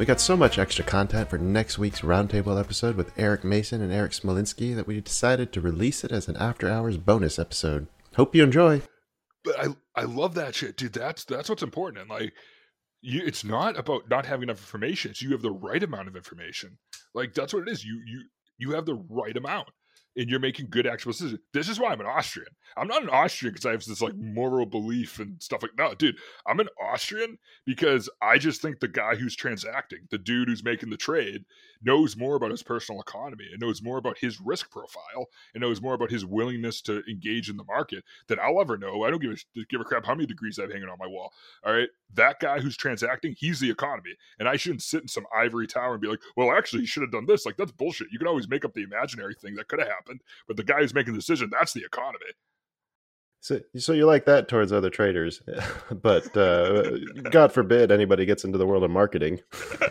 We got so much extra content for next week's roundtable episode with Eric Mason and Eric Smolinski that we decided to release it as an after hours bonus episode. Hope you enjoy. But I I love that shit, dude. That's that's what's important. And like you it's not about not having enough information. It's you have the right amount of information. Like that's what it is. You you you have the right amount and you're making good actual decisions. This is why I'm an Austrian. I'm not an Austrian because I have this like moral belief and stuff like no, dude. I'm an Austrian because I just think the guy who's transacting, the dude who's making the trade, knows more about his personal economy and knows more about his risk profile and knows more about his willingness to engage in the market than I'll ever know. I don't give a give a crap how many degrees I have hanging on my wall. All right, that guy who's transacting, he's the economy, and I shouldn't sit in some ivory tower and be like, well, actually, you should have done this. Like that's bullshit. You can always make up the imaginary thing that could have happened, but the guy who's making the decision, that's the economy. So, so you like that towards other traders, but uh, God forbid anybody gets into the world of marketing.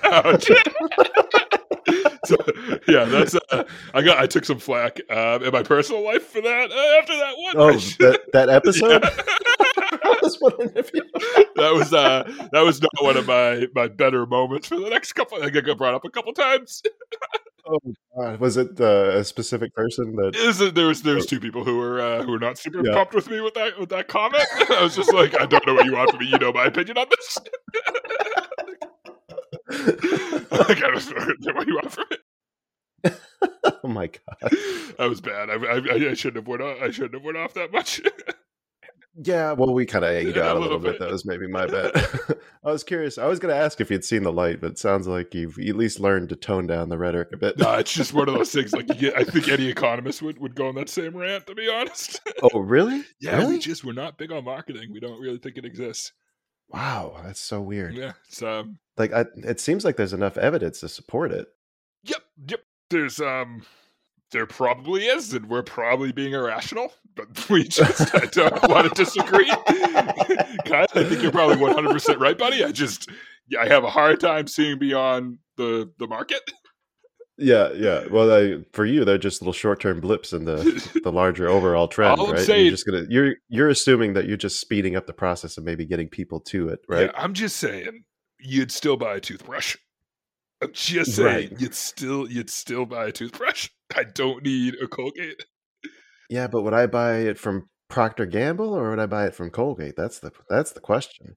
Oh, so, yeah, that's uh, I got I took some flack um, in my personal life for that uh, after that one. Oh, that, that episode. that was uh that was not one of my my better moments for the next couple. I think I got brought up a couple times. Oh God. was it uh, a specific person that? Is it, there was there was two people who were uh, who were not super yeah. pumped with me with that with that comment. I was just like, I don't know what you want from me. You know my opinion on this. like, I don't know what you want from me. oh my god, that was bad. I, I, I shouldn't have went off. I shouldn't have went off that much. Yeah, well, we kind of ate out a little, bit. That was maybe my bet. I was curious. I was going to ask if you'd seen the light, but it sounds like you've at least learned to tone down the rhetoric a bit. no, it's just one of those things. Like, get, I think any economist would, would go on that same rant. To be honest. oh, really? yeah, really? we just we're not big on marketing. We don't really think it exists. Wow, that's so weird. Yeah, it's um, like I, it seems like there's enough evidence to support it. Yep, yep. There's um, there probably is, and we're probably being irrational, but we just I don't want to disagree. Kyle, I think you're probably 100 percent right, buddy. I just yeah, I have a hard time seeing beyond the the market. Yeah, yeah. Well, I, for you, they're just little short term blips in the the larger overall trend, right? Saying, you're just gonna you're you're assuming that you're just speeding up the process of maybe getting people to it, right? Yeah, I'm just saying you'd still buy a toothbrush. I'm just saying right. you'd still you'd still buy a toothbrush. I don't need a Colgate. Yeah, but would I buy it from Procter Gamble or would I buy it from Colgate? That's the that's the question.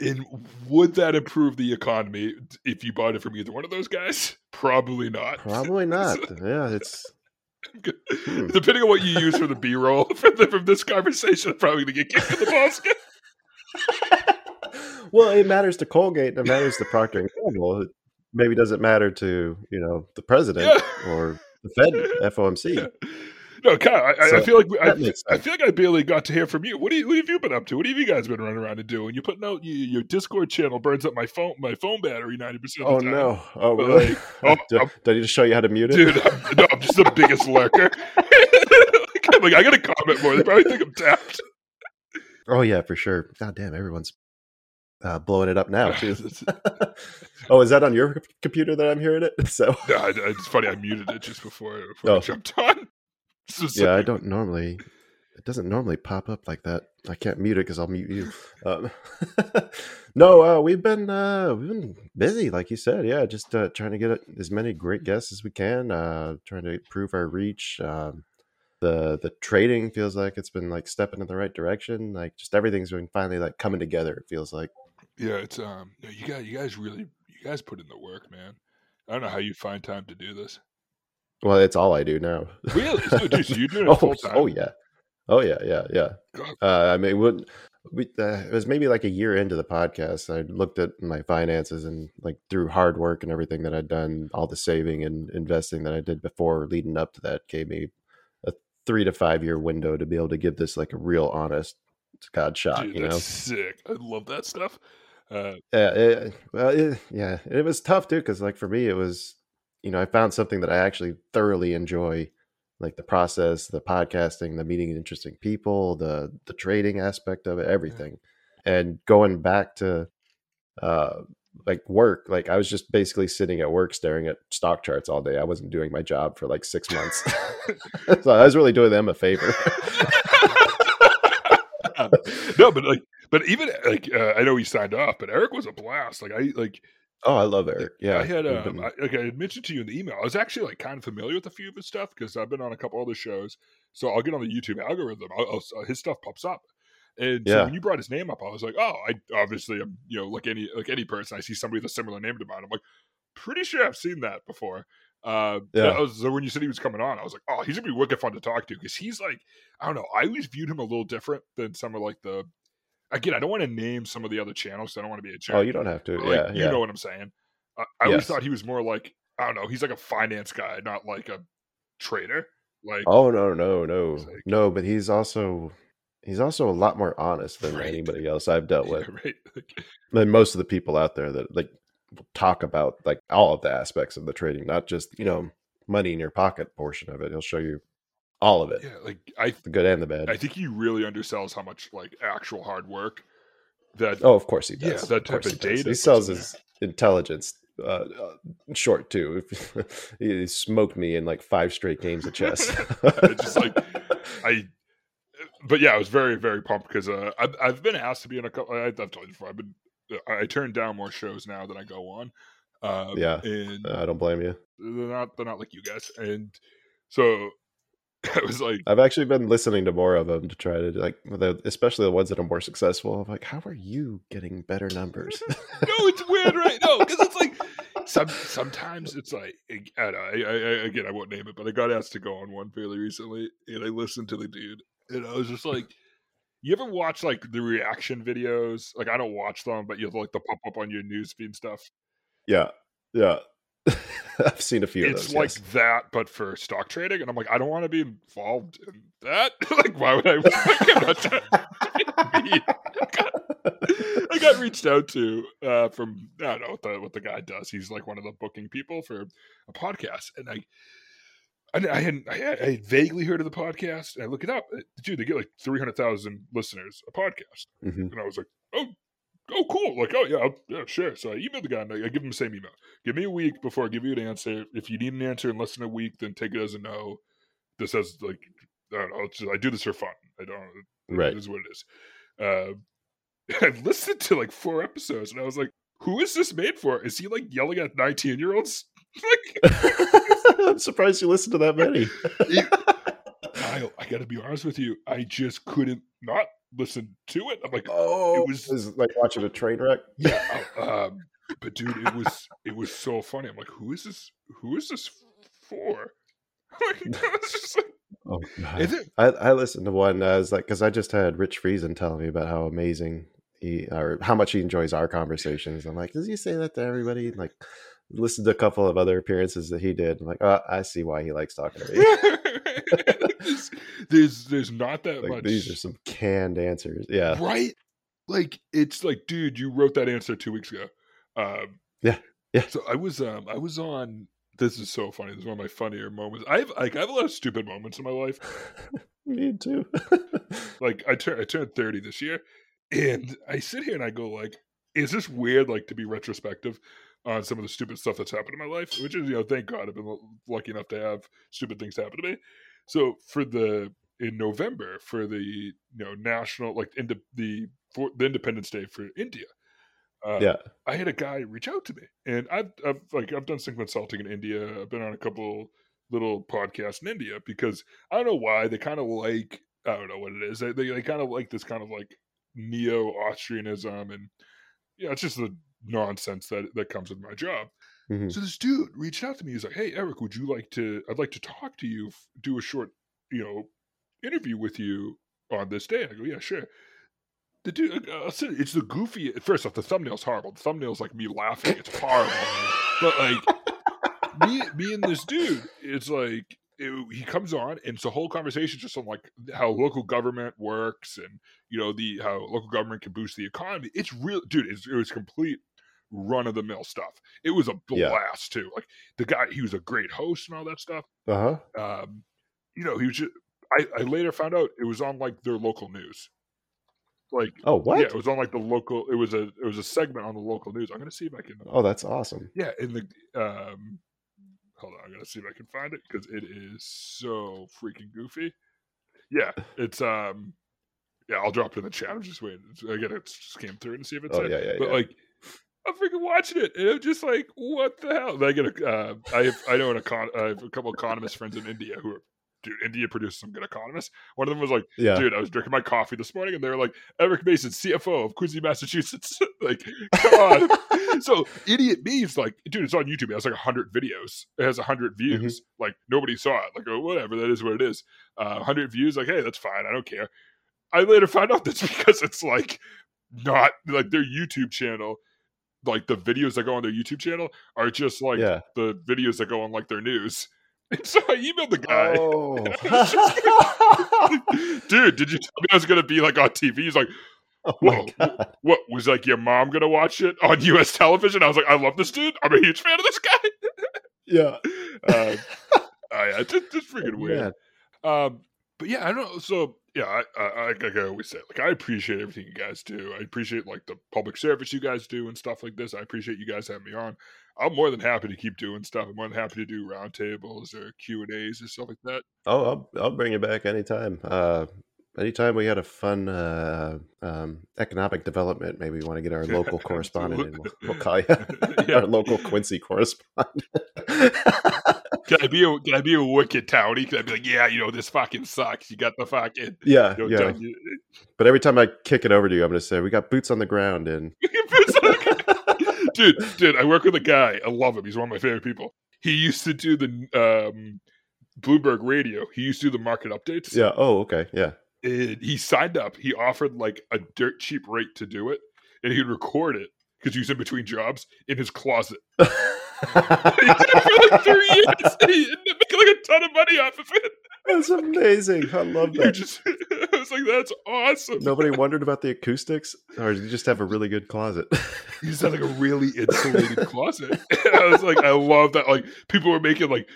And would that improve the economy if you bought it from either one of those guys? Probably not. Probably not. yeah, it's hmm. depending on what you use for the B roll from, from, this conversation. I'm probably gonna get kicked in the basket. well, it matters to Colgate. It matters to Procter and Gamble. Maybe doesn't matter to you know the president yeah. or the Fed, FOMC. No, Kyle, I, so, I feel like I, I, feel like I barely got to hear from you. What, you, what have you been up to? What have you guys been running around and doing? You putting out you, your Discord channel burns up my phone my phone battery ninety percent. Oh no! Oh but really? Like, oh, do, do, I need to show you how to mute it, dude? I'm, no, I'm just the biggest lurker. like, like I got to comment more. They probably think I'm tapped. Oh yeah, for sure. God damn, everyone's uh, blowing it up now too. oh, is that on your computer that I'm hearing it? So I, it's funny. I muted it just before, before oh. I jumped on. yeah, I don't normally. It doesn't normally pop up like that. I can't mute it because I'll mute you. Um, no, uh, we've been uh, we've been busy, like you said. Yeah, just uh, trying to get as many great guests as we can. Uh, trying to improve our reach. Um, the the trading feels like it's been like stepping in the right direction. Like just everything's been finally like coming together. It feels like. Yeah, it's um. You guys, you guys really, you guys put in the work, man. I don't know how you find time to do this. Well, it's all I do now. Really? So, dude, so you're doing it oh, full time? Oh yeah. Oh yeah, yeah, yeah. Uh, I mean, we, uh, it was maybe like a year into the podcast. I looked at my finances and like through hard work and everything that I'd done, all the saving and investing that I did before leading up to that gave me a three to five year window to be able to give this like a real honest God shot. Dude, you know, sick. I love that stuff. Uh, yeah, it, well, it, yeah, it was tough too because like for me, it was you know I found something that I actually thoroughly enjoy, like the process, the podcasting, the meeting interesting people, the the trading aspect of it, everything, and going back to uh like work like i was just basically sitting at work staring at stock charts all day. I wasn't doing my job for like six months. So i was really doing them a favor. No, but like, but even like, uh, I know he signed off, but Eric was a blast. Like, I like, oh i love eric yeah I had, um, I, like I had mentioned to you in the email, I was actually like kind of familiar with a few of his stuff because I've been on a couple other shows. So I'll get on the YouTube algorithm, I'll, I'll, his stuff pops up. And so when you brought his name up, I was like, oh, I obviously am, you know, like any like any person, I see somebody with a similar name to mine. I'm like, pretty sure I've seen that before. Uh, Yeah. Was, so when you said he was coming on, I was like, oh, he's gonna be wicked fun to talk to because he's like, I don't know, I always viewed him a little different than some of like the. Again, I don't want to name some of the other channels. I don't want to be a jerk. oh you don't have to like, yeah you yeah know what I'm saying. I, I always thought he was more like I don't know. He's like a finance guy, not like a trader. Like oh no no no like- no but he's also he's also a lot more honest than Right. anybody else i've dealt yeah, with right. Like, than most of the people out there that like talk about like all of the aspects of the trading not just you know money in your pocket portion of it he'll show you all of it yeah, like I the good and the bad I think he really undersells how much like actual hard work that Oh, of course he Yeah, does. that Of type of he data He sells his intelligence uh, uh, short too. he smoked me in like five straight games of chess. Just like I. But yeah, I was very very pumped because uh, I've I've been asked to be in a couple. I- I've told you before. I've been I turn down more shows now than I go on. Um, Yeah. and I don't blame you. they're not they're not like you guys. And so I was like, I've actually been listening to more of them to try to like, especially the ones that are more successful. I'm like, how are you getting better numbers? no, it's weird, right? No, because it's like some sometimes it's like I, don't know, I, I, I again I won't name it, but I got asked to go on one fairly recently, and I listened to the dude, and I was just like, you ever watch like the reaction videos? Like I don't watch them, but you have like the pop up on your newsfeed stuff. yeah, yeah. I've seen a few of It's those. like yes. that, but for stock trading, and I'm like, I don't want to be involved in that. like, why would I? Like, I'm not to be. I got- I got reached out to uh, from I don't know what the what the guy does. He's like one of the booking people for a podcast, and I. I, I hadn't. I had, I had vaguely heard of the podcast, and I look it up. Dude, they get like three hundred thousand listeners a podcast, Mhm. and I was like, "Oh, oh, cool!" Like, "Oh yeah, yeah, sure." So I emailed the guy, and I, I give him the same email. Give me a week before I give you an answer. If you need an answer in less than a week, then take it as a no. This as like I don't know. Just, I do this for fun. I don't. Right. It is what it is. Uh, I've listened to like four episodes, and I was like, "Who is this made for? Is he like yelling at nineteen year olds?" like, I'm surprised you listened to that many. Kyle, I got to be honest with you. I just couldn't not listen to it. I'm like, oh, It was- it was like watching a train wreck. yeah, uh, um, but dude, it was it was so funny. I'm like, who is this? Who is this for? Like, I was just like, Oh, God. then- I, I listened to one. I was like, because I just had Rich Friesen telling me about how amazing he or how much he enjoys our conversations. I'm like, does he say that to everybody? And, Like, listened to a couple of other appearances that he did. I'm like, oh, I see why he likes talking to me. there's, there's not that like, much. these are some canned answers. Yeah, right? Like it's like, dude, you wrote that answer two weeks ago. Um, Yeah, yeah. So I was um I was on. This is so funny. This is one of my funnier moments. I have like I have a lot of stupid moments in my life. me too. Like I turn I turned thirty this year, and I sit here and I go like, is this weird? Like to be retrospective on some of the stupid stuff that's happened in my life, which is you know thank God I've been lucky enough to have stupid things happen to me. So for the in November for the you know national like into the for the Independence Day for India. Uh, yeah, I had a guy reach out to me, and I've, I've like I've done some consulting in India. I've been on a couple little podcasts in India because I don't know why they kind of like I don't know what it is. They they, they kind of like this kind of like neo Austrianism, and yeah, it's just the nonsense that that comes with my job. Mhm. So this dude reached out to me. He's like, "Hey, Eric, would you like to? I'd like to talk to you. Do a short, you know, interview with you on this day." I go, "Yeah, sure." The dude, uh, it's the goofy. First off, the thumbnail's horrible. The thumbnail's like me laughing. It's horrible. but like me, me and this dude, it's like it, he comes on, and it's a whole conversation just on like how local government works, and you know the how local government can boost the economy. It's real, dude. It's, it was complete run of the mill stuff. It was a Yeah. blast too. Like the guy, he was a great host and all that stuff. Uh huh. Um, you know, he was just. I, I later found out it was on like their local news. Like Oh, what? yeah, it was on like the local. It was a it was a segment on the local news. I'm gonna see if I can. Oh, that's awesome. Yeah, in the um, hold on, I'm gonna see if I can find it because it is so freaking goofy. Yeah, it's um, yeah, I'll drop it in the chat. I'm just waiting. It's- I gotta scan through and see if it's. Oh, it. yeah, yeah, But yeah. like, I'm freaking watching it, and I'm just like, what the hell? And I get a, uh, I have, I know an econ, I have a couple economist friends in India who are. Dude, India produces some good economists. One of them was like, Yeah. dude, I was drinking my coffee this morning, and they were like, Eric Mason, CFO of Quincy, Massachusetts. like, come on. so idiot me is like, dude, it's on YouTube. It has like hundred videos. It has hundred views. Like nobody saw it. Like, oh, whatever. That is what it is. Uh, hundred views. Like, hey, that's fine. I don't care. I later found out that's because it's like not like their YouTube channel. Like the videos that go on their YouTube channel are just like yeah. the videos that go on like their news. And so I emailed the guy. Oh. Dude, did you tell me I was gonna be like on TV? He's like, oh Whoa. god. what was like your mom gonna watch it on US television? I was like, I love this dude. I'm a huge fan of this guy. Yeah. uh, uh, yeah, just, just freaking weird. Man. Um, but yeah, I don't know. So yeah, I, I, I like I always say, like I appreciate everything you guys do. I appreciate like the public service you guys do and stuff like this. I appreciate you guys having me on. I'm more than happy to keep doing stuff. I'm more than happy to do roundtables or Q and A's or stuff like that. Oh, I'll I'll bring you back anytime. Uh, anytime we had a fun uh, um, economic development, maybe we want to get our local correspondent, and we'll, we'll call you Yeah. our local Quincy correspondent. Can I be a can I be a wicked townie? Can I be like, yeah, you know, this fucking sucks. You got the fucking yeah, you know, yeah. you- But every time I kick it over to you, I'm going to say we got boots on the ground, and the- dude, dude, I work with a guy. I love him. He's one of my favorite people. He used to do the um, Bloomberg Radio. He used to do the market updates. yeah. Oh, okay, yeah. And he signed up. He offered like a dirt cheap rate to do it, and he'd record it because he was in between jobs in his closet. he did it for like three years. And he ended up making like a ton of money off of it. That's amazing. I love that. just, I was like, that's awesome. Nobody wondered about the acoustics, or did you just have a really good closet? You just had like a really insulated closet. And I was like, I love that. Like people were making like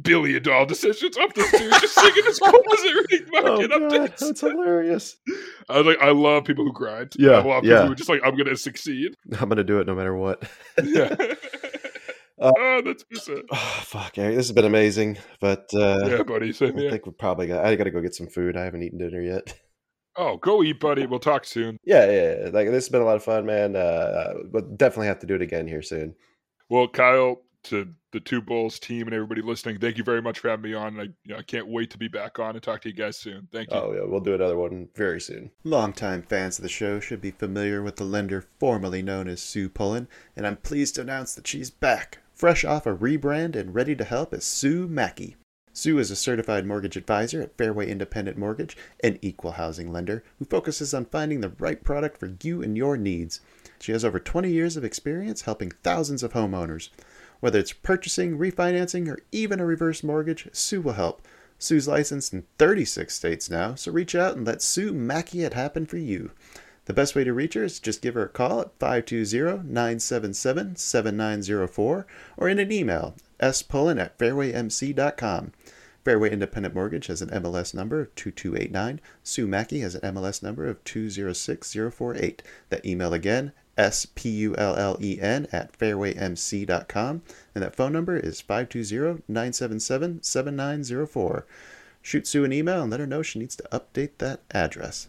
billion dollar decisions off this dude just sitting in his closet reading oh market god, updates. that's hilarious. I was like, I love people who grind. Yeah, I love people yeah. who are just like, I'm gonna succeed. I'm going to do it no matter what. Yeah. Uh, oh, that's it. Oh, fuck, Eric, this has been amazing, but uh, Yeah, buddy. Same I think we're probably got. I got to go get some food. I haven't eaten dinner yet. Oh, go eat, buddy. We'll talk soon. Yeah, yeah, yeah. Like this has been a lot of fun, man. Uh, but definitely have to do it again here soon. Well, Kyle, to the Two Bulls team and everybody listening, thank you very much for having me on. I, you know, I can't wait to be back on and talk to you guys soon. Thank you. Oh yeah, we'll do another one very soon. Longtime fans of the show should be familiar with the lender formerly known as Sue Pullen, and I'm pleased to announce that she's back, fresh off a rebrand and ready to help as Sue Mackey. Sue is a certified mortgage advisor at Fairway Independent Mortgage, an equal housing lender who focuses on finding the right product for you and your needs. She has over 20 years of experience helping thousands of homeowners. Whether it's purchasing, refinancing, or even a reverse mortgage, Sue will help. Sue's licensed in 36 states now, so reach out and let Sue Mackey it happen for you. The best way to reach her is just give her a call at 520-977-7904 or in an email, spullen at fairwaymc.com. Fairway Independent Mortgage has an MLS number of 2289. Sue Mackey has an MLS number of 206048. That email again, S-P-U-L-L-E-N at fairwaymc.com. And that phone number is 520-977-7904. Shoot Sue an email and let her know she needs to update that address.